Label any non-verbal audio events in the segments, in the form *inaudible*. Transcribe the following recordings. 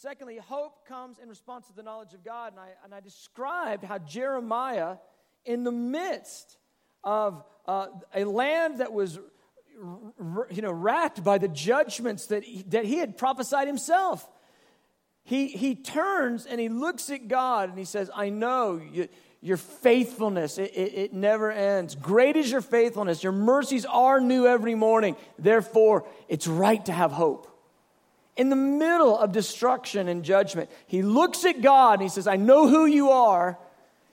Secondly, hope comes in response to the knowledge of God. And I, and I described how Jeremiah, in the midst of uh, a land that was you know, racked by the judgments that he, that he had prophesied himself, he, he turns and he looks at God and he says, I know you, your faithfulness, it, it, it, never ends. Great is your faithfulness. Your mercies are new every morning. Therefore, it's right to have hope. In the middle of destruction and judgment, he looks at God and he says, I know who you are,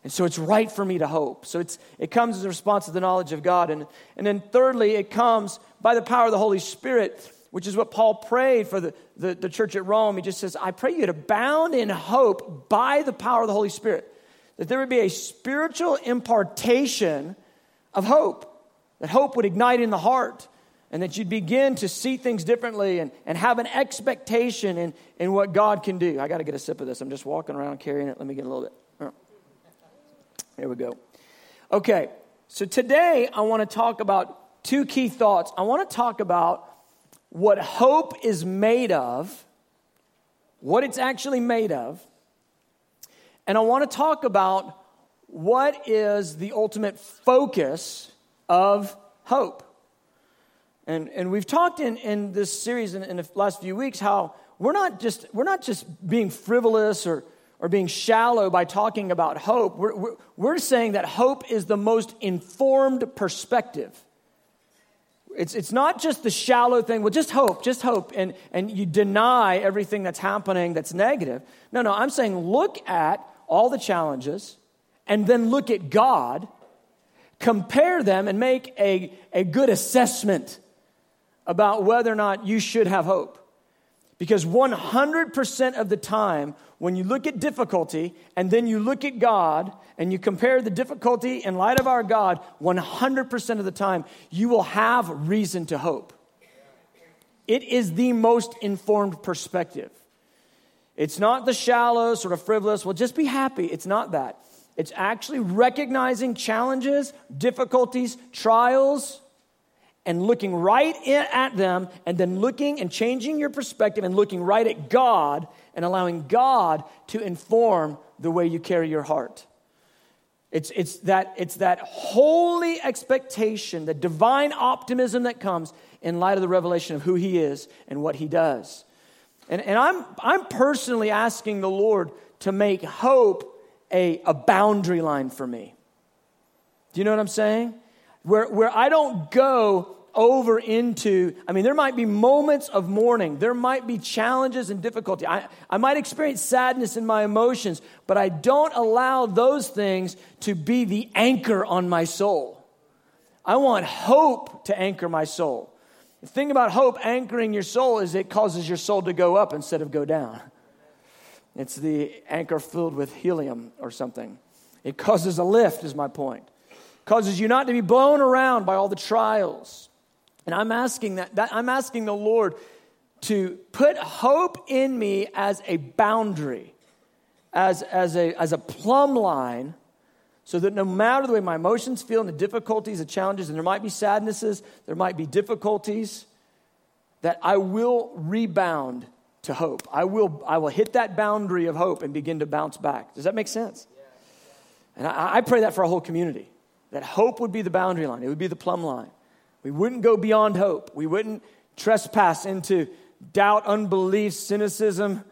and so it's right for me to hope. So it's, it comes as a response to the knowledge of God. And, and then, thirdly, it comes by the power of the Holy Spirit which is what Paul prayed for the, the, the, church at Rome. He just says, I pray you to abound in hope by the power of the Holy Spirit. That there would be a spiritual impartation of hope, that hope would ignite in the heart, and that you'd begin to see things differently and, and have an expectation in, in what God can do. I got to get a sip of this. I'm just walking around carrying it. Let me get a little bit. Uh, here we go. Okay, so today I want to talk about two key thoughts. I want to talk about what hope is made of, what it's actually made of, and I want to talk about what is the ultimate focus of hope. And, and we've talked in, in this series in, in the last few weeks how we're not just, we're not just being frivolous or, or being shallow by talking about hope. We're, we're, we're saying that hope is the most informed perspective. It's, it's not just the shallow thing, well, just hope, just hope, and, and you deny everything that's happening that's negative. No, no, I'm saying look at all the challenges and then look at God, compare them, and make a, a good assessment about whether or not you should have hope. Because 100% of the time, when you look at difficulty and then you look at God and you compare the difficulty in light of our God, 100% of the time, you will have reason to hope. It is the most informed perspective. It's not the shallow, sort of frivolous, well, just be happy. It's not that. It's actually recognizing challenges, difficulties, trials, and looking right at them, and then looking and changing your perspective and looking right at God and allowing God to inform the way you carry your heart. It's, it's, that, it's that holy expectation, the divine optimism that comes in light of the revelation of who He is and what He does. And, and I'm, I'm personally asking the Lord to make hope a, a boundary line for me. Do you know what I'm saying? Where, where I don't go over into, I mean, there might be moments of mourning. There might be challenges and difficulty. I, I might experience sadness in my emotions, but I don't allow those things to be the anchor on my soul. I want hope to anchor my soul. The thing about hope anchoring your soul is it causes your soul to go up instead of go down. It's the anchor filled with helium or something. It causes a lift, is my point. Causes you not to be blown around by all the trials. And I'm asking that, that I'm asking the Lord to put hope in me as a boundary, as, as, a, as a plumb line, so that no matter the way my emotions feel and the difficulties, the challenges, and there might be sadnesses, there might be difficulties, that I will rebound to hope. I will, I will hit that boundary of hope and begin to bounce back. Does that make sense? And I, I pray that for our whole community, that hope would be the boundary line, it would be the plumb line. We wouldn't go beyond hope. We wouldn't trespass into doubt, unbelief, cynicism,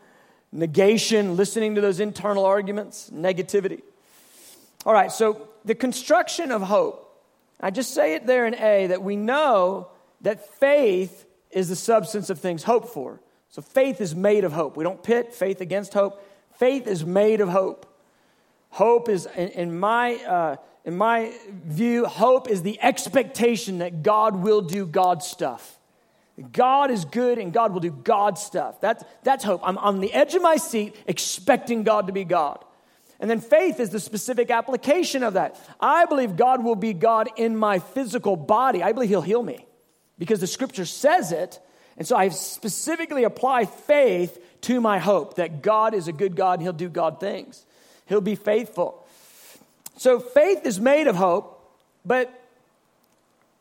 negation, listening to those internal arguments, negativity. All right, so the construction of hope. I just say it there in A that we know that faith is the substance of things hoped for. So faith is made of hope. We don't pit faith against hope. Faith is made of hope. Hope is, in, in my uh, in my view, hope is the expectation that God will do God stuff. God is good and God will do God stuff. That's, that's hope. I'm on the edge of my seat expecting God to be God. And then faith is the specific application of that. I believe God will be God in my physical body. I believe He'll heal me because the scripture says it. And so I specifically apply faith to my hope that God is a good God and He'll do God things. He'll be faithful. So faith is made of hope, but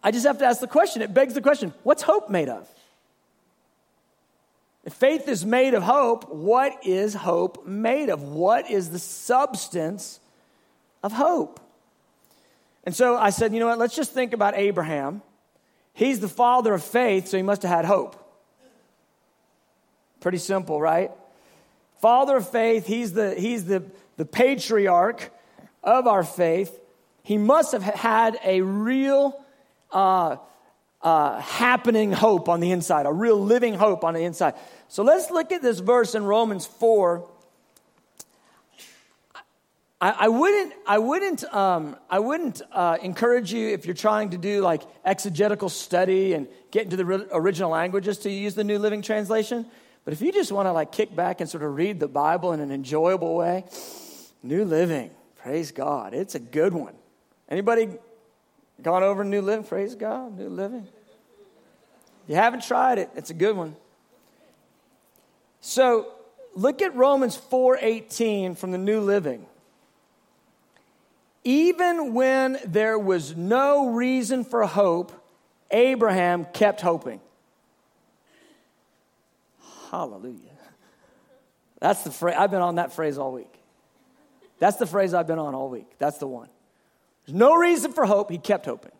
I just have to ask the question. It begs the question what's hope made of? If faith is made of hope, what is hope made of? What is the substance of hope? And so I said, you know what, let's just think about Abraham. He's the father of faith, so he must have had hope. Pretty simple, right? Father of faith, he's the, he's the, the patriarch of our faith. He must have had a real uh, uh, happening hope on the inside, a real living hope on the inside. So let's look at this verse in Romans 4. I, wouldn't, I wouldn't, um, I wouldn't uh, encourage you if you're trying to do like exegetical study and get into the original languages to use the New Living Translation. But if you just want to like kick back and sort of read the Bible in an enjoyable way, New Living, praise God, it's a good one. Anybody gone over New Living? Praise God, New Living. If you haven't tried it, it's a good one. So look at Romans 4:18 from the New Living. Even when there was no reason for hope, Abraham kept hoping. Hallelujah. That's the phrase I've been on that phrase all week. That's the phrase I've been on all week. That's the one. There's no reason for hope, he kept hoping.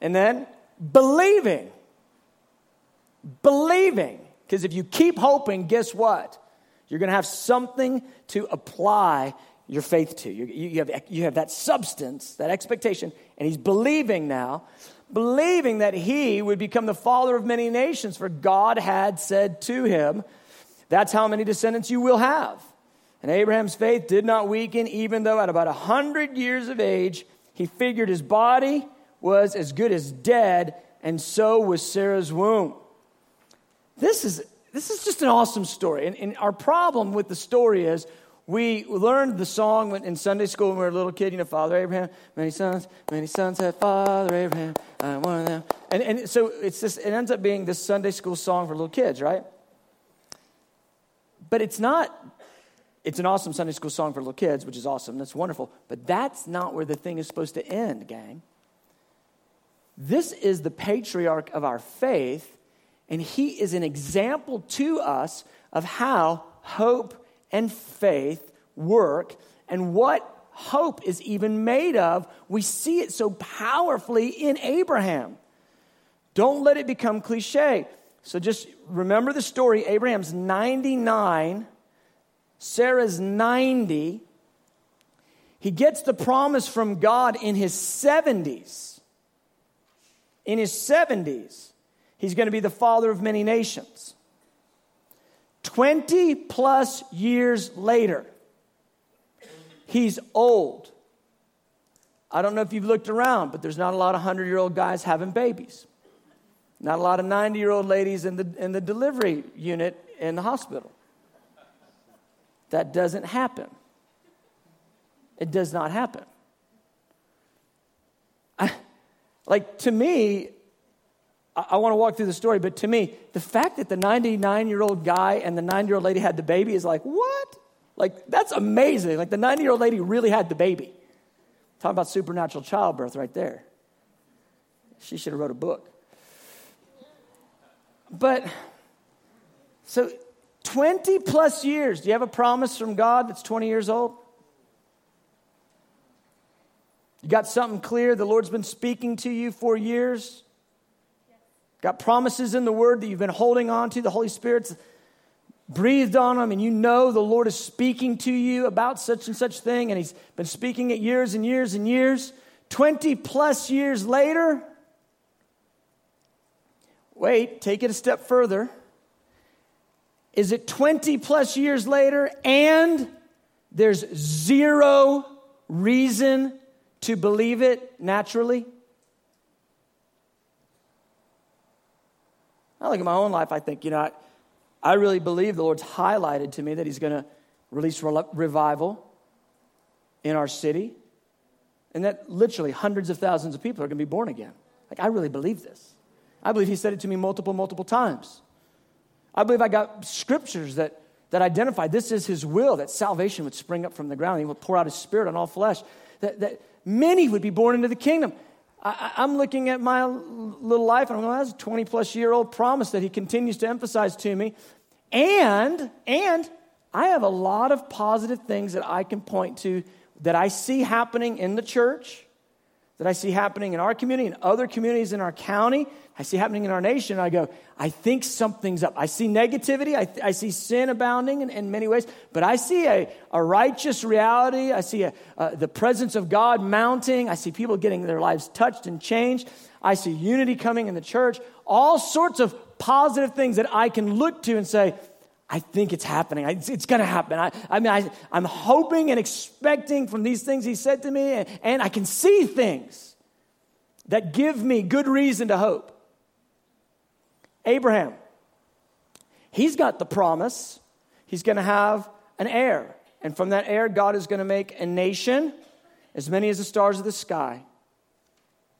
And then believing believing. Because if you keep hoping, guess what? You're going to have something to apply your faith to. You, you, have, you have that substance, that expectation, and he's believing now, believing that he would become the father of many nations, for God had said to him, That's how many descendants you will have. And Abraham's faith did not weaken, even though at about 100 years of age, he figured his body was as good as dead, and so was Sarah's womb. This is, this is just an awesome story. And, and our problem with the story is we learned the song in Sunday school when we were a little kid, you know, Father Abraham, many sons, many sons had Father Abraham, I'm one of them. And, and so it's just, it ends up being this Sunday school song for little kids, right? But it's not, it's an awesome Sunday school song for little kids, which is awesome, that's wonderful. But that's not where the thing is supposed to end, gang. This is the patriarch of our faith and he is an example to us of how hope and faith work and what hope is even made of. We see it so powerfully in Abraham. Don't let it become cliche. So just remember the story Abraham's 99, Sarah's 90. He gets the promise from God in his 70s. In his 70s. He's going to be the father of many nations. 20 plus years later, he's old. I don't know if you've looked around, but there's not a lot of 100 year old guys having babies. Not a lot of 90 year old ladies in the, in the delivery unit in the hospital. That doesn't happen. It does not happen. I, like, to me, I, I want to walk through the story, but to me, the fact that the 99 year old guy and the 9 year old lady had the baby is like, what? Like, that's amazing. Like, the 90 year old lady really had the baby. Talking about supernatural childbirth right there. She should have wrote a book. But, so 20 plus years. Do you have a promise from God that's 20 years old? You got something clear? The Lord's been speaking to you for years? Got promises in the Word that you've been holding on to. The Holy Spirit's breathed on them, and you know the Lord is speaking to you about such and such thing, and He's been speaking it years and years and years. 20 plus years later, wait, take it a step further. Is it 20 plus years later and there's zero reason to believe it naturally? I look at my own life, I think, you know, I, I really believe the Lord's highlighted to me that He's going to release revival in our city, and that literally hundreds of thousands of people are going to be born again. Like, I really believe this. I believe He said it to me multiple, multiple times. I believe I got scriptures that, that identify this is His will, that salvation would spring up from the ground. He would pour out His Spirit on all flesh, that, that many would be born into the kingdom. I, am looking at my little life and I'm going, that's a 20 plus year old promise that he continues to emphasize to me. And, and I have a lot of positive things that I can point to that I see happening in the church, that I see happening in our community and other communities in our county, I see happening in our nation. I go, I think something's up. I see negativity. I, I see sin abounding in, in, many ways, but I see a, a righteous reality. I see a, uh, the presence of God mounting. I see people getting their lives touched and changed. I see unity coming in the church. All sorts of positive things that I can look to and say, I think it's happening. It's, it's going to happen. I, I mean, I, am hoping and expecting from these things he said to me, and, and I can see things that give me good reason to hope. Abraham. He's got the promise. He's going to have an heir. And from that heir, God is going to make a nation as many as the stars of the sky.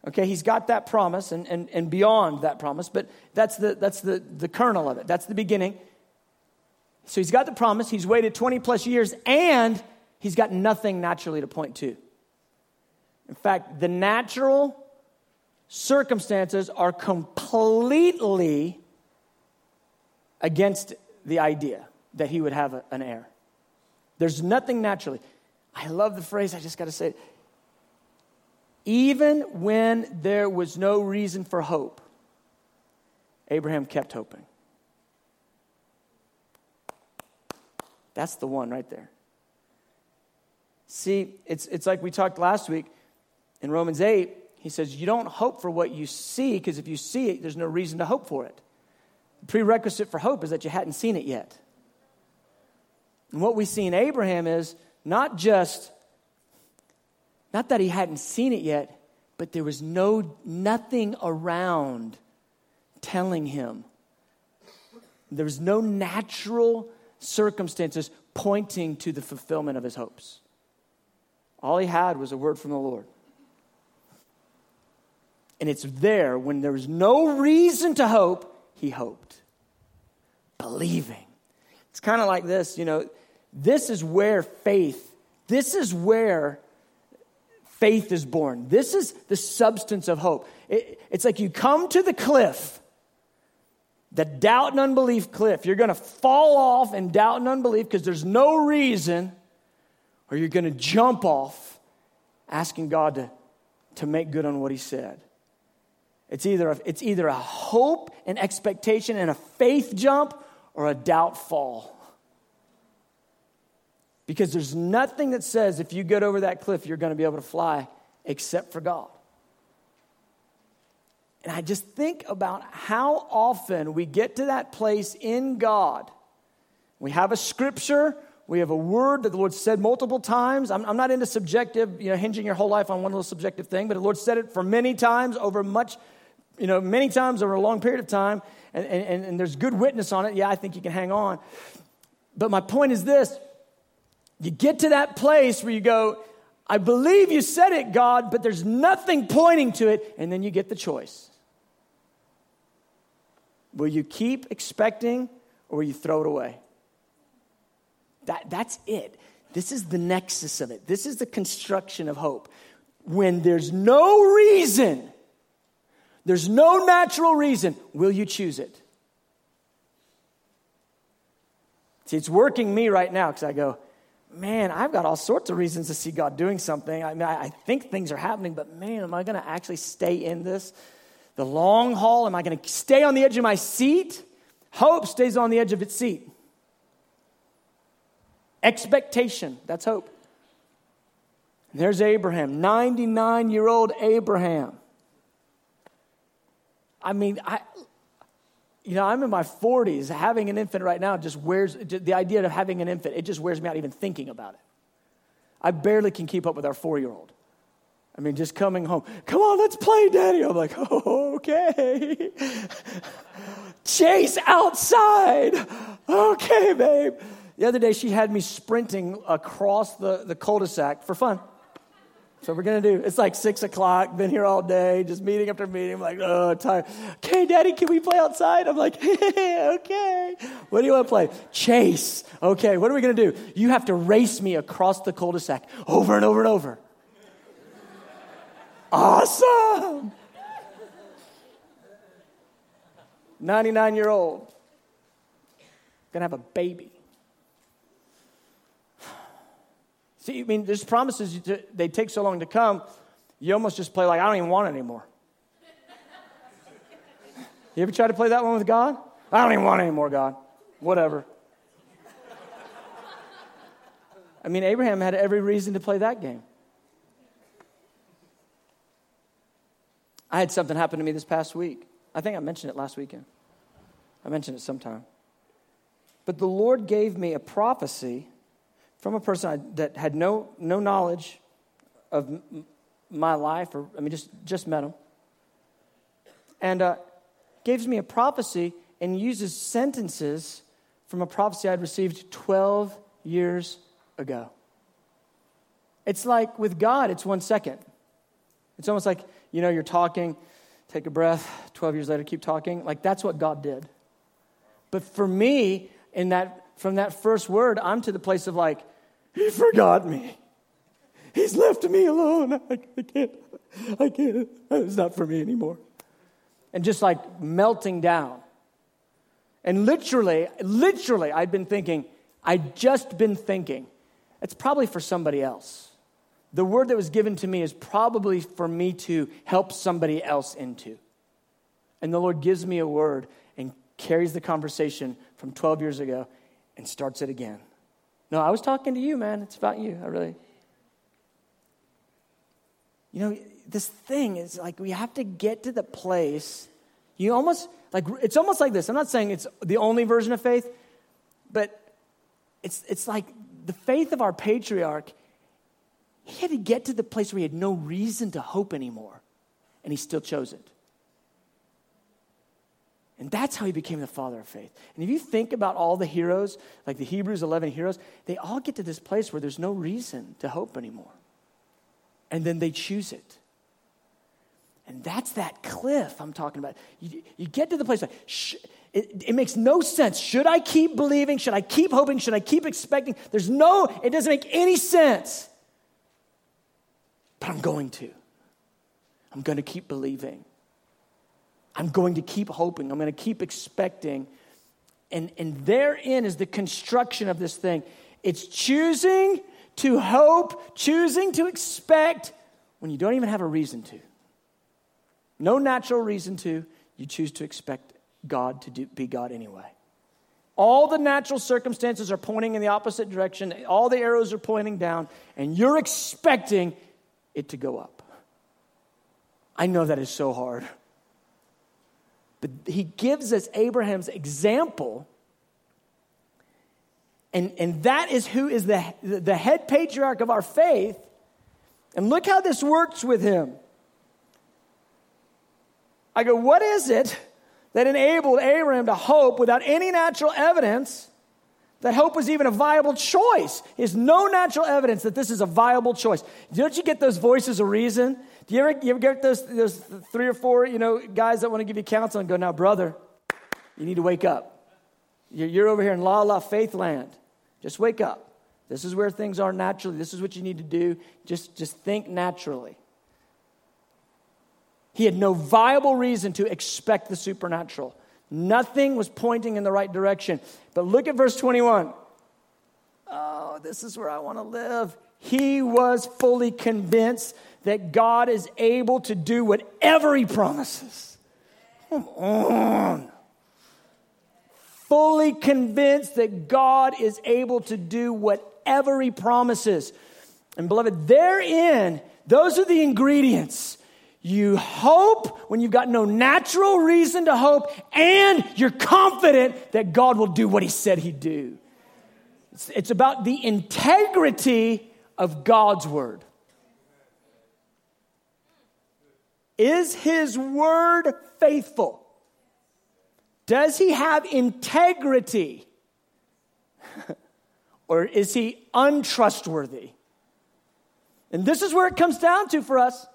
Okay, he's got that promise and, and, and beyond that promise, but that's, the, that's the, the kernel of it. That's the beginning. So he's got the promise, he's waited 20 plus years, and he's got nothing naturally to point to. In fact, the natural circumstances are completely against the idea that he would have a, an heir. There's nothing naturally. I love the phrase, I just got to say it. Even when there was no reason for hope, Abraham kept hoping. That's the one right there. See, it's, it's like we talked last week in Romans 8 he says, You don't hope for what you see, because if you see it, there's no reason to hope for it. The prerequisite for hope is that you hadn't seen it yet. And what we see in Abraham is not just, not that he hadn't seen it yet, but there was no, nothing around telling him. There was no natural circumstances pointing to the fulfillment of his hopes. All he had was a word from the Lord. And it's there when there was no reason to hope, he hoped. Believing. It's kind of like this, you know, this is where faith, this is where faith is born. This is the substance of hope. It, it's like you come to the cliff, the doubt and unbelief cliff. You're going to fall off in doubt and unbelief because there's no reason, or you're going to jump off asking God to, to make good on what He said. It's either, a, it's either a hope and expectation and a faith jump or a doubt fall. Because there's nothing that says if you get over that cliff, you're going to be able to fly except for God. And I just think about how often we get to that place in God. We have a scripture, we have a word that the Lord said multiple times. I'm, I'm not into subjective, you know, hinging your whole life on one little subjective thing, but the Lord said it for many times over much you know, many times over a long period of time, and, and, and there's good witness on it, yeah, I think you can hang on. But my point is this you get to that place where you go, I believe you said it, God, but there's nothing pointing to it, and then you get the choice. Will you keep expecting or will you throw it away? That, that's it. This is the nexus of it. This is the construction of hope. When there's no reason there's no natural reason. Will you choose it? See, it's working me right now because I go, man, I've got all sorts of reasons to see God doing something. I mean, I think things are happening, but man, am I going to actually stay in this? The long haul? Am I going to stay on the edge of my seat? Hope stays on the edge of its seat. Expectation, that's hope. And there's Abraham, 99 year old Abraham. I mean, I, you know, I'm in my 40s. Having an infant right now just wears, the idea of having an infant, it just wears me out even thinking about it. I barely can keep up with our four year old. I mean, just coming home, come on, let's play, Daddy. I'm like, oh, *laughs* okay. Chase outside. Okay, babe. The other day, she had me sprinting across the, the cul de sac for fun. So we're gonna do. It's like six o'clock. Been here all day, just meeting after meeting. I'm like, oh, tired. Okay, Daddy, can we play outside? I'm like, *laughs* okay. What do you want to play? Chase. Okay. What are we gonna do? You have to race me across the cul-de-sac over and over and over. Awesome. 99 year old. Gonna have a baby. See, I mean, there's promises, they take so long to come, you almost just play like, I don't even want it anymore. You ever try to play that one with God? I don't even want it anymore, God. Whatever. I mean, Abraham had every reason to play that game. I had something happen to me this past week. I think I mentioned it last weekend. I mentioned it sometime. But the Lord gave me a prophecy from a person I, that had no, no knowledge of m- my life, or I mean, just, just met him. And uh, gives me a prophecy and uses sentences from a prophecy I'd received 12 years ago. It's like with God, it's one second. It's almost like, you know, you're talking, take a breath, 12 years later, keep talking. Like that's what God did. But for me, in that, from that first word, I'm to the place of like, He forgot me. He's left me alone. I, I can't, I can't. It's not for me anymore. And just like melting down. And literally, literally, I'd been thinking, I'd just been thinking, it's probably for somebody else. The word that was given to me is probably for me to help somebody else into. And the Lord gives me a word and carries the conversation from 12 years ago and starts it again. No, I was talking to you, man. It's about you. I really. You know, this thing is like we have to get to the place you almost, like, it's almost like this. I'm not saying it's the only version of faith, but it's, it's like the faith of our patriarch, he had to get to the place where he had no reason to hope anymore, and he still chose it. And that's how he became the father of faith. And if you think about all the heroes, like the Hebrews 11 heroes, they all get to this place where there's no reason to hope anymore. And then they choose it. And that's that cliff I'm talking about. You, you get to the place, like, sh- it, it makes no sense. Should I keep believing? Should I keep hoping? Should I keep expecting? There's no, it doesn't make any sense. But I'm going to. I'm going to keep believing. I'm going to keep hoping. I'm going to keep expecting. And, and therein is the construction of this thing. It's choosing to hope, choosing to expect when you don't even have a reason to. No natural reason to, you choose to expect God to do, be God anyway. All the natural circumstances are pointing in the opposite direction, all the arrows are pointing down, and you're expecting it to go up. I know that is so hard. But he gives us Abraham's example, and, and that is who is the, the head patriarch of our faith. And look how this works with him. I go, what is it that enabled Abraham to hope without any natural evidence that hope was even a viable choice? There's no natural evidence that this is a viable choice. Don't you get those voices of reason? Do you ever, you ever get those, those three or four you know, guys that want to give you counsel and go, now, brother, you need to wake up. You're, you're over here in la la faith land. Just wake up. This is where things are naturally. This is what you need to do. Just, just think naturally. He had no viable reason to expect the supernatural. Nothing was pointing in the right direction. But look at verse 21. Oh, this is where I want to live. He was fully convinced that God is able to do whatever he promises. Come on. Fully convinced that God is able to do whatever he promises. And beloved, therein, those are the ingredients you hope when you've got no natural reason to hope, and you're confident that God will do what He said He'd do. It's, it's about the integrity of God's Word. Is His Word faithful? Does He have integrity? *laughs* or is He untrustworthy? And this is where it comes down to for us.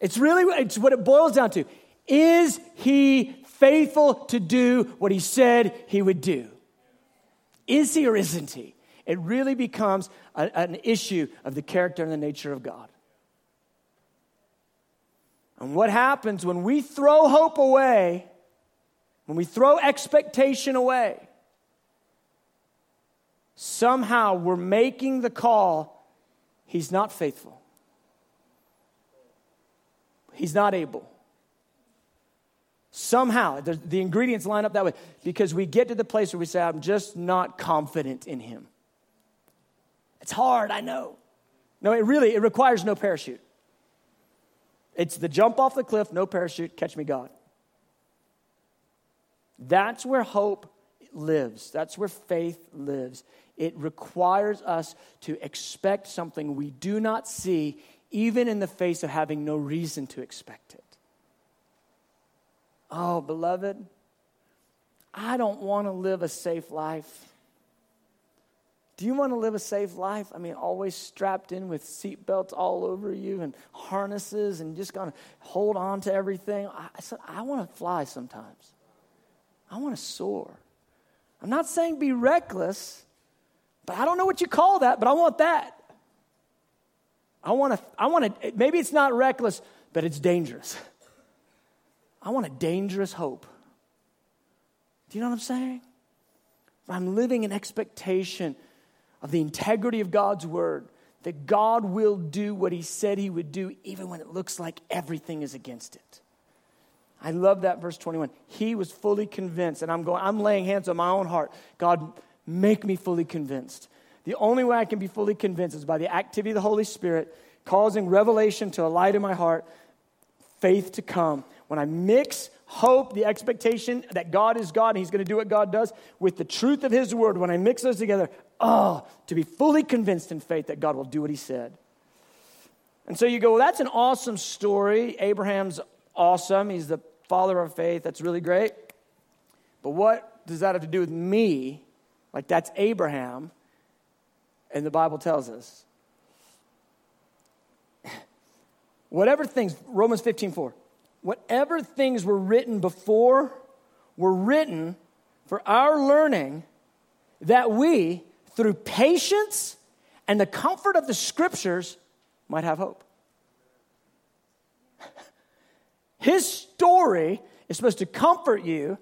It's really it's what it boils down to. Is he faithful to do what he said he would do? Is he or isn't he? It really becomes a, an issue of the character and the nature of God. And what happens when we throw hope away, when we throw expectation away, somehow we're making the call, he's not faithful. He's not able. Somehow, the, the ingredients line up that way because we get to the place where we say, I'm just not confident in him. It's hard, I know. No, it really, it requires no parachute. It's the jump off the cliff, no parachute, catch me God. That's where hope lives. That's where faith lives. It requires us to expect something we do not see, even in the face of having no reason to expect it. Oh, beloved, I don't want to live a safe life. Do you want to live a safe life? I mean, always strapped in with seatbelts all over you and harnesses and just going to hold on to everything. I, I said, I want to fly sometimes. I want to soar. I'm not saying be reckless, but I don't know what you call that, but I want that. I want to, I want to, maybe it's not reckless, but it's dangerous. I want a dangerous hope. Do you know what I'm saying? I'm living in expectation of the integrity of God's word, that God will do what he said he would do, even when it looks like everything is against it. I love that verse 21. He was fully convinced, and I'm going, I'm laying hands on my own heart. God, make me fully convinced. The only way I can be fully convinced is by the activity of the Holy Spirit, causing revelation to alight in my heart, faith to come. When I mix hope, the expectation that God is God and He's going to do what God does, with the truth of His word, when I mix those together, oh, to be fully convinced in faith that God will do what He said. And so you go, well, that's an awesome story. Abraham's awesome. He's the father of faith. That's really great. But what does that have to do with me? Like, that's Abraham. And the Bible tells us. Whatever things, Romans 15 4 whatever things were written before were written for our learning that we, through patience and the comfort of the scriptures, might have hope. His story is supposed to comfort you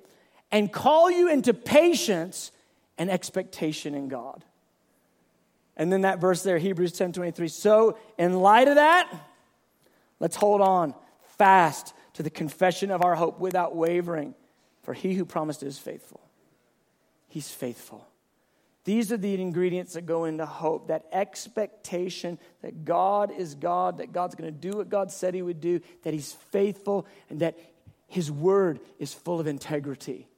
and call you into patience and expectation in God. And then that verse there, Hebrews 10 23. So, in light of that, let's hold on fast to the confession of our hope without wavering, for he who promised is faithful. He's faithful. These are the ingredients that go into hope that expectation that God is God, that God's going to do what God said he would do, that he's faithful, and that his word is full of integrity.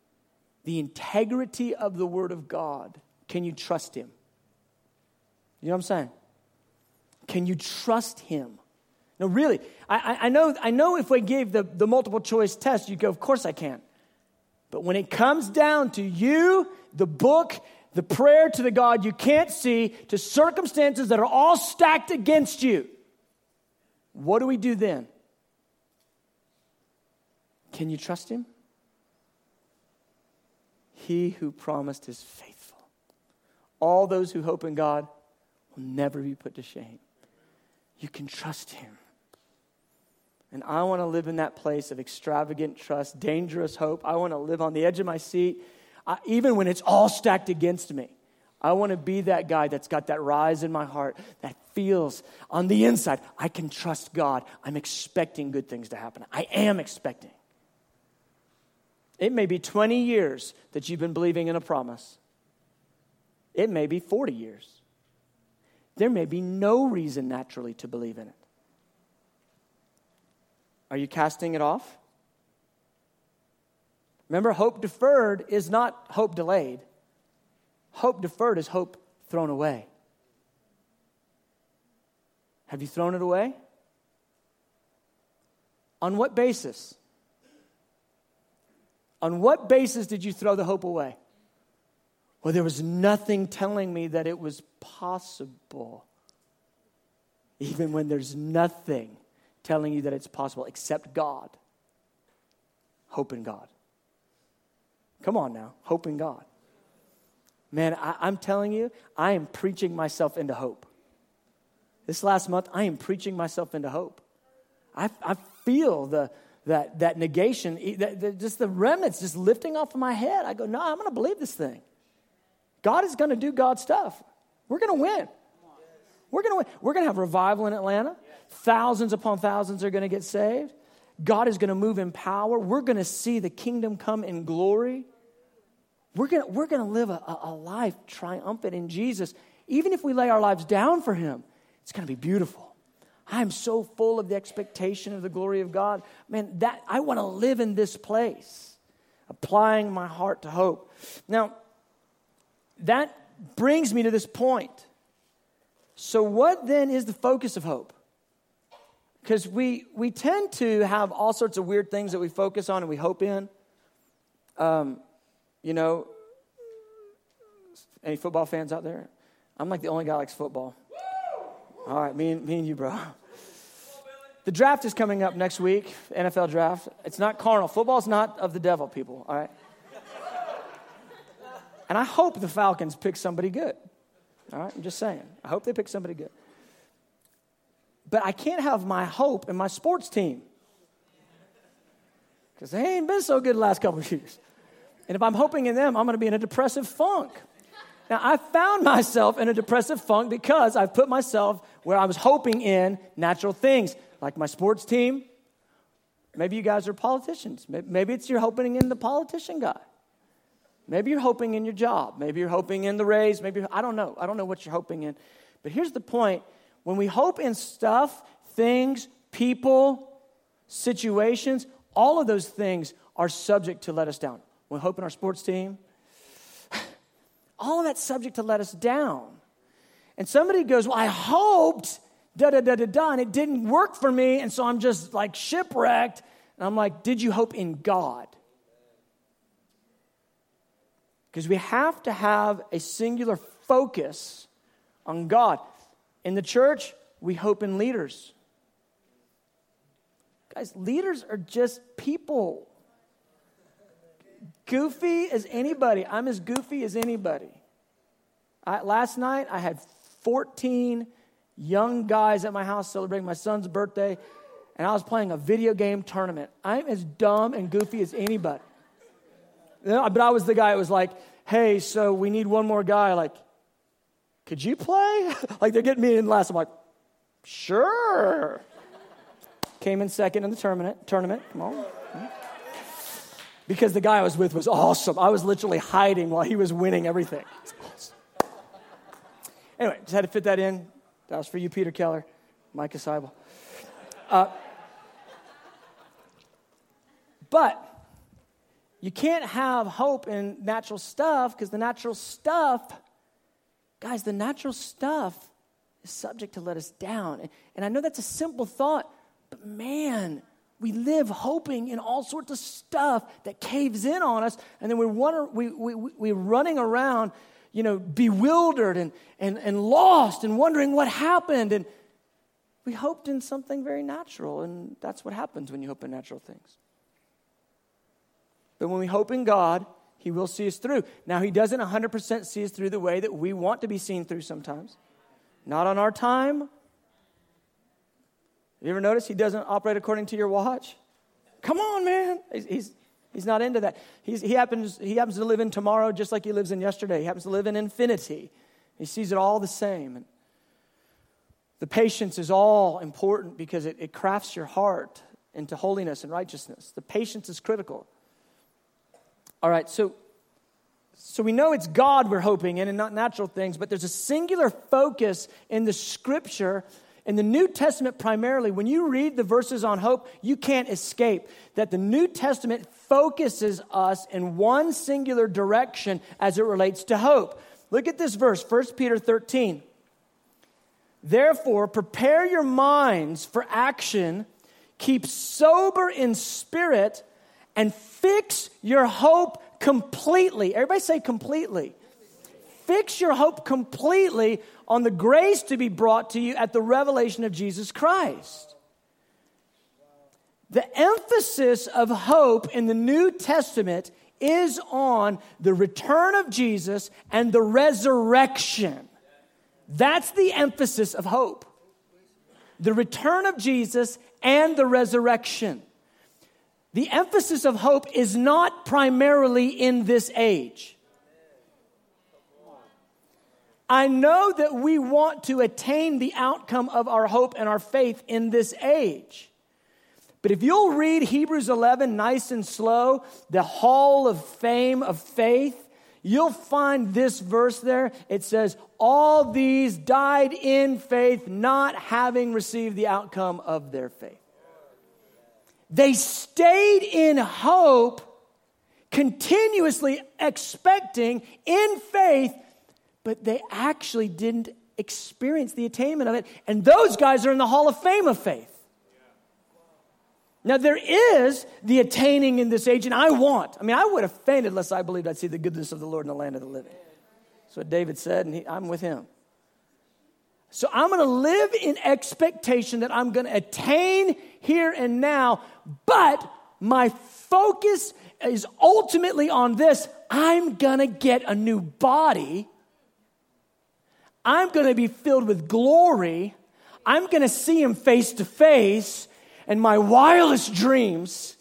The integrity of the word of God. Can you trust him? You know what I'm saying? Can you trust him? No, really, I, I, know, I know if we gave the, the multiple choice test, you go, of course I can. But when it comes down to you, the book, the prayer to the God you can't see, to circumstances that are all stacked against you, what do we do then? Can you trust Him? He who promised is faithful. All those who hope in God will never be put to shame. You can trust Him. And I want to live in that place of extravagant trust, dangerous hope. I want to live on the edge of my seat, I, even when it's all stacked against me. I want to be that guy that's got that rise in my heart that feels on the inside, I can trust God. I'm expecting good things to happen. I am expecting. It may be 20 years that you've been believing in a promise, it may be 40 years. There may be no reason naturally to believe in it. Are you casting it off? Remember, hope deferred is not hope delayed. Hope deferred is hope thrown away. Have you thrown it away? On what basis? On what basis did you throw the hope away? Well, there was nothing telling me that it was possible. Even when there's nothing telling you that it's possible except God. Hope in God. Come on now, hope in God. Man, I, am telling you, I am preaching myself into hope. This last month, I am preaching myself into hope. I, I feel the, that, that negation, that, that just the remnants just lifting off of my head. I go, no, I'm going to believe this thing. God is going to do God stuff. We're going to win. We're going to win. We're going to have revival in Atlanta. Thousands upon thousands are going to get saved. God is going to move in power. We're going to see the kingdom come in glory. We're going to, we're going to live a, a life triumphant in Jesus. Even if we lay our lives down for Him, it's going to be beautiful. I'm so full of the expectation of the glory of God. Man, that I want to live in this place, applying my heart to hope. Now, that brings me to this point. So, what then is the focus of hope? Because we, we tend to have all sorts of weird things that we focus on and we hope in. Um, you know, any football fans out there? I'm like the only guy likes football. All right, me and, me and you, bro. The draft is coming up next week, NFL draft. It's not carnal. Football's not of the devil, people, all right? And I hope the Falcons pick somebody good. All right, I'm just saying. I hope they pick somebody good. But I can't have my hope in my sports team because they ain't been so good the last couple of years. And if I'm hoping in them, I'm going to be in a depressive funk. Now, I found myself in a depressive funk because I've put myself where I was hoping in natural things, like my sports team. Maybe you guys are politicians. Maybe it's you're hoping in the politician guy. Maybe you're hoping in your job. Maybe you're hoping in the raise. Maybe, I don't know. I don't know what you're hoping in. But here's the point when we hope in stuff, things, people, situations, all of those things are subject to let us down. We hope in our sports team, *sighs* all of that's subject to let us down. And somebody goes, Well, I hoped da da da da da, and it didn't work for me, and so I'm just like shipwrecked. And I'm like, Did you hope in God? Because we have to have a singular focus on God. In the church, we hope in leaders. Guys, leaders are just people. Goofy as anybody. I'm as goofy as anybody. I, last night, I had 14 young guys at my house celebrating my son's birthday, and I was playing a video game tournament. I'm as dumb and goofy as anybody. But I was the guy that was like, hey, so we need one more guy. Like, could you play? *laughs* like they're getting me in last. I'm like, sure. Came in second in the tournament. Tournament, come on. Because the guy I was with was awesome. I was literally hiding while he was winning everything. Anyway, just had to fit that in. That was for you, Peter Keller, Micah Seibel. Uh, but you can't have hope in natural stuff because the natural stuff Guys, the natural stuff is subject to let us down. And I know that's a simple thought, but man, we live hoping in all sorts of stuff that caves in on us, and then we're, wonder, we, we, we're running around, you know, bewildered and, and, and lost and wondering what happened. And we hoped in something very natural, and that's what happens when you hope in natural things. But when we hope in God, he will see us through. Now, He doesn't 100% see us through the way that we want to be seen through sometimes. Not on our time. Have you ever noticed He doesn't operate according to your watch? Come on, man. He's, he's, he's not into that. He's, he, happens, he happens to live in tomorrow just like He lives in yesterday. He happens to live in infinity. He sees it all the same. And the patience is all important because it, it crafts your heart into holiness and righteousness. The patience is critical. All right, so so we know it's God we're hoping in and not natural things, but there's a singular focus in the scripture in the New Testament primarily. When you read the verses on hope, you can't escape that the New Testament focuses us in one singular direction as it relates to hope. Look at this verse, 1 Peter 13. Therefore, prepare your minds for action, keep sober in spirit and fix your hope completely. Everybody say completely. Fix your hope completely on the grace to be brought to you at the revelation of Jesus Christ. The emphasis of hope in the New Testament is on the return of Jesus and the resurrection. That's the emphasis of hope. the return of Jesus and the resurrection. The emphasis of hope is not primarily in this age. I know that we want to attain the outcome of our hope and our faith in this age. But if you'll read Hebrews 11 nice and slow, the hall of fame of faith, you'll find this verse there. It says, All these died in faith, not having received the outcome of their faith. They stayed in hope, continuously expecting in faith, but they actually didn't experience the attainment of it. And those guys are in the Hall of Fame of faith. Now, there is the attaining in this age, and I want. I mean, I would have fainted unless I believed I'd see the goodness of the Lord in the land of the living. That's what David said, and he, I'm with him. So I'm going to live in expectation that I'm going to attain here and now, but my focus is ultimately on this. I'm going to get a new body. I'm going to be filled with glory. I'm going to see him face to face, and my wildest dreams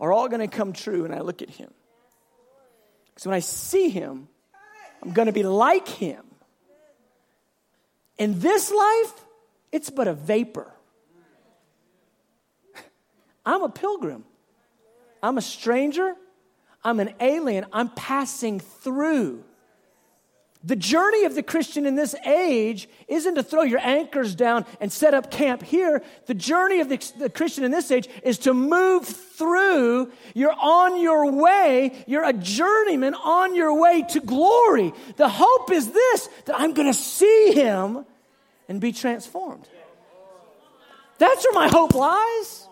are all going to come true. And I look at him. Because when I see him, I'm going to be like him. In this life, it's but a vapor. I'm a pilgrim. I'm a stranger. I'm an alien. I'm passing through. The journey of the Christian in this age isn't to throw your anchors down and set up camp here. The journey of the, the, Christian in this age is to move through. You're on your way. You're a journeyman on your way to glory. The hope is this that I'm going to see him and be transformed. That's where my hope lies.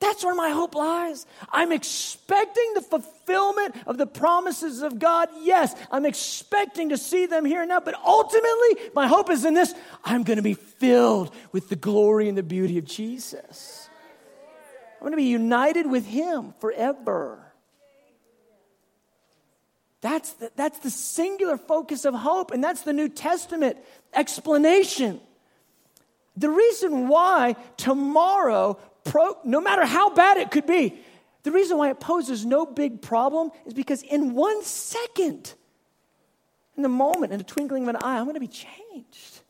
That's where my hope lies. I'm expecting the fulfillment of the promises of God. Yes, I'm expecting to see them here and now, but ultimately, my hope is in this I'm going to be filled with the glory and the beauty of Jesus. I'm going to be united with Him forever. That's the, that's the singular focus of hope, and that's the New Testament explanation. The reason why tomorrow pro, no matter how bad it could be, the reason why it poses no big problem is because in one second, in the moment, in the twinkling of an eye, I'm going to be changed.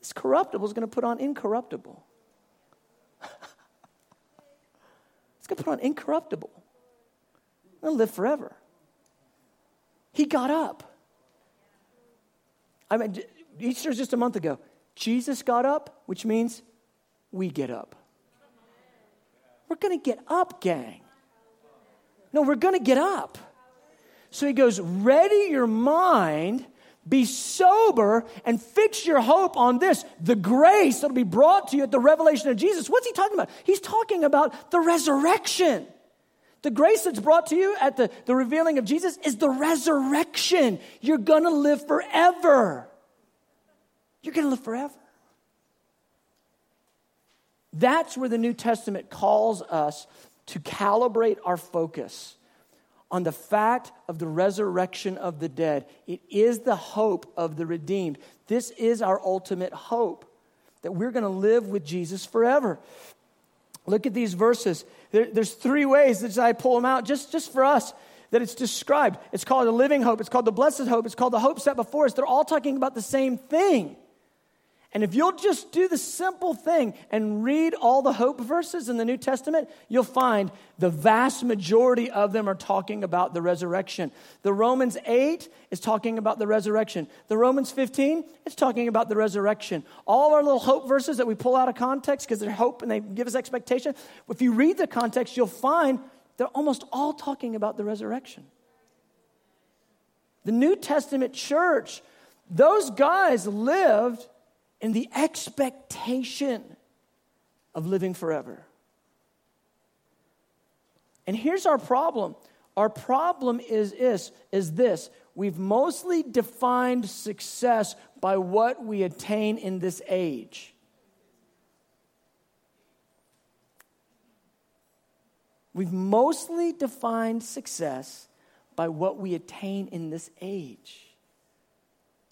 This corruptible is going to put on incorruptible. *laughs* it's going to put on incorruptible. I'm going to live forever. He got up. I mean, Easter is just a month ago. Jesus got up, which means we get up. We're going to get up, gang. No, we're going to get up. So he goes, Ready your mind, be sober, and fix your hope on this the grace that'll be brought to you at the revelation of Jesus. What's he talking about? He's talking about the resurrection. The grace that's brought to you at the, the revealing of Jesus is the resurrection. You're going to live forever. You're going to live forever. That's where the New Testament calls us to calibrate our focus on the fact of the resurrection of the dead. It is the hope of the redeemed. This is our ultimate hope that we're going to live with Jesus forever. Look at these verses. There, there's three ways that I pull them out just, just for us that it's described. It's called the living hope, it's called the blessed hope, it's called the hope set before us. They're all talking about the same thing. And if you'll just do the simple thing and read all the hope verses in the New Testament, you'll find the vast majority of them are talking about the resurrection. The Romans 8 is talking about the resurrection. The Romans 15 is talking about the resurrection. All our little hope verses that we pull out of context because they're hope and they give us expectation, if you read the context, you'll find they're almost all talking about the resurrection. The New Testament church, those guys lived in the expectation of living forever. And here's our problem. Our problem is, is, is this we've mostly defined success by what we attain in this age. We've mostly defined success by what we attain in this age.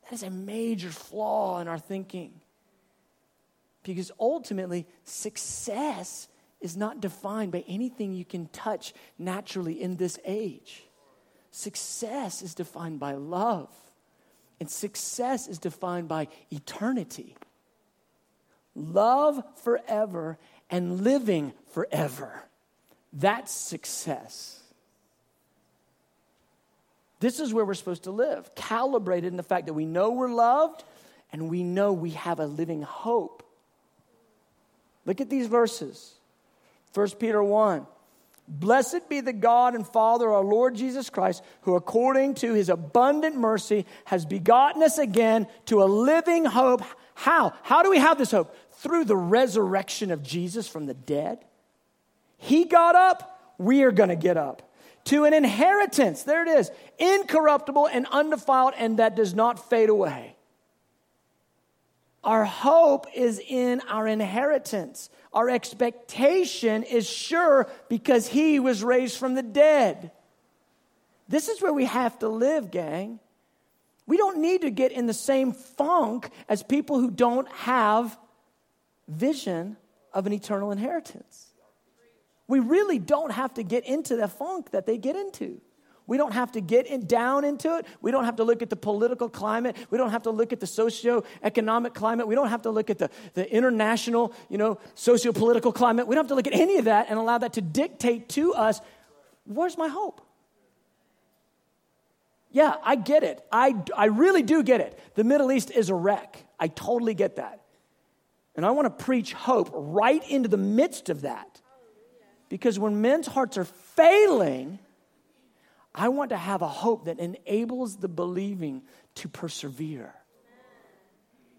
That is a major flaw in our thinking. Because ultimately, success is not defined by anything you can touch naturally in this age. Success is defined by love, and success is defined by eternity. Love forever and living forever. That's success. This is where we're supposed to live, calibrated in the fact that we know we're loved and we know we have a living hope. Look at these verses. 1 Peter 1. Blessed be the God and Father, of our Lord Jesus Christ, who according to his abundant mercy has begotten us again to a living hope. How? How do we have this hope? Through the resurrection of Jesus from the dead. He got up, we are going to get up. To an inheritance, there it is, incorruptible and undefiled, and that does not fade away. Our hope is in our inheritance. Our expectation is sure because he was raised from the dead. This is where we have to live, gang. We don't need to get in the same funk as people who don't have vision of an eternal inheritance. We really don't have to get into the funk that they get into. We don't have to get in, down into it. We don't have to look at the political climate. We don't have to look at the socio-economic climate. We don't have to look at the, the international, you know, socio-political climate. We don't have to look at any of that and allow that to dictate to us, where's my hope? Yeah, I get it. I, I really do get it. The Middle East is a wreck. I totally get that. And I want to preach hope right into the midst of that. Because when men's hearts are failing, I want to have a hope that enables the believing to persevere.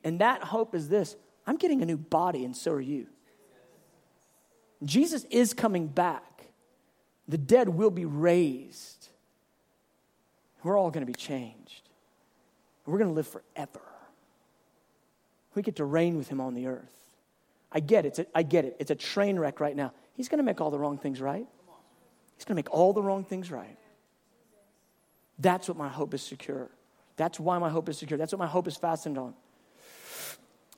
And that hope is this I'm getting a new body, and so are you. Jesus is coming back. The dead will be raised. We're all going to be changed. We're going to live forever. We get to reign with him on the earth. I get it. I get it. It's a train wreck right now. He's going to make all the wrong things right. He's going to make all the wrong things right. That's what my hope is secure. That's why my hope is secure. That's what my hope is fastened on.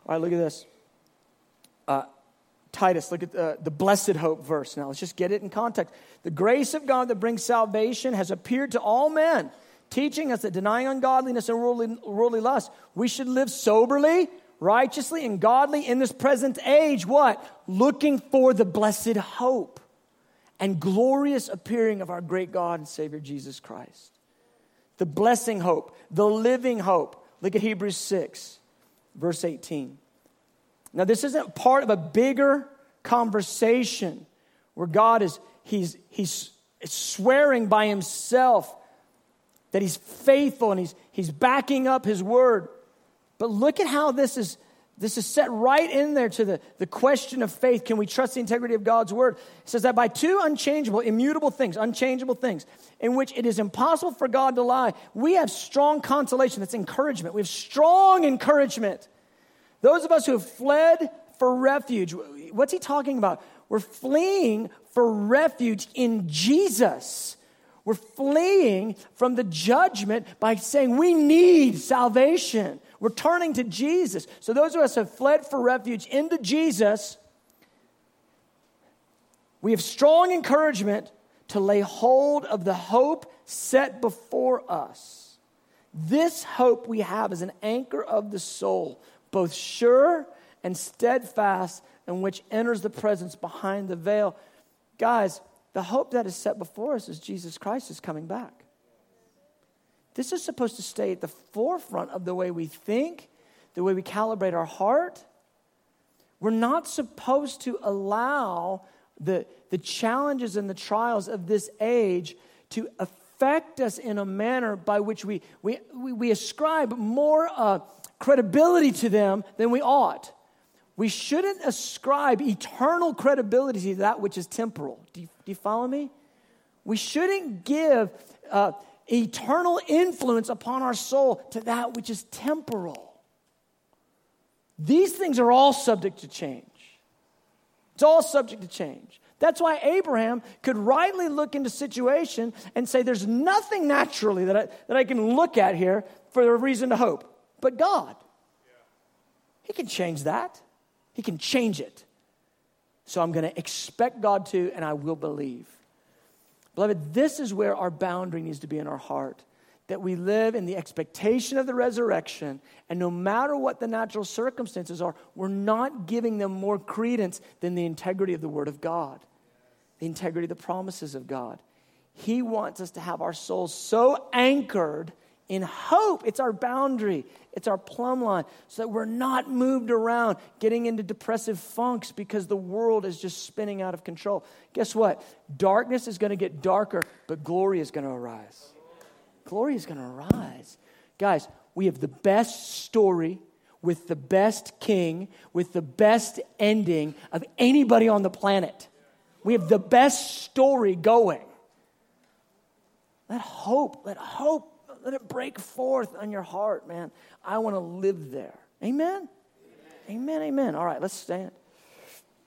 All right, look at this. Uh, Titus, look at the, the blessed hope verse. Now, let's just get it in context. The grace of God that brings salvation has appeared to all men, teaching us that denying ungodliness and worldly, worldly lust, we should live soberly, righteously, and godly in this present age. What? Looking for the blessed hope and glorious appearing of our great God and Savior Jesus Christ the blessing hope, the living hope. Look at Hebrews 6, verse 18. Now, this isn't part of a bigger conversation where God is, he's, he's swearing by himself that he's faithful and he's, he's backing up his word. But look at how this is this is set right in there to the, the question of faith. Can we trust the integrity of God's word? It says that by two unchangeable, immutable things, unchangeable things, in which it is impossible for God to lie, we have strong consolation. That's encouragement. We have strong encouragement. Those of us who have fled for refuge, what's he talking about? We're fleeing for refuge in Jesus. We're fleeing from the judgment by saying we need salvation. We're turning to Jesus. So, those of us who have fled for refuge into Jesus, we have strong encouragement to lay hold of the hope set before us. This hope we have is an anchor of the soul, both sure and steadfast, and which enters the presence behind the veil. Guys, the hope that is set before us is Jesus Christ is coming back. This is supposed to stay at the forefront of the way we think, the way we calibrate our heart. We're not supposed to allow the, the challenges and the trials of this age to affect us in a manner by which we, we, we, we ascribe more uh, credibility to them than we ought. We shouldn't ascribe eternal credibility to that which is temporal. Do you, do you follow me? We shouldn't give uh, eternal influence upon our soul to that which is temporal. These things are all subject to change. It's all subject to change. That's why Abraham could rightly look into situation and say, There's nothing naturally that I, that I can look at here for a reason to hope, but God. He can change that. He can change it. So I'm going to expect God to, and I will believe. Beloved, this is where our boundary needs to be in our heart. That we live in the expectation of the resurrection, and no matter what the natural circumstances are, we're not giving them more credence than the integrity of the Word of God, the integrity of the promises of God. He wants us to have our souls so anchored in hope. It's our boundary, it's our plumb line, so that we're not moved around getting into depressive funks because the world is just spinning out of control. Guess what? Darkness is going to get darker, but glory is going to arise. Glory is going to arise. Guys, we have the best story with the best king, with the best ending of anybody on the planet. We have the best story going. Let hope, let hope let it break forth on your heart, man. I want to live there. Amen? Amen, amen. amen. All right, let's stand.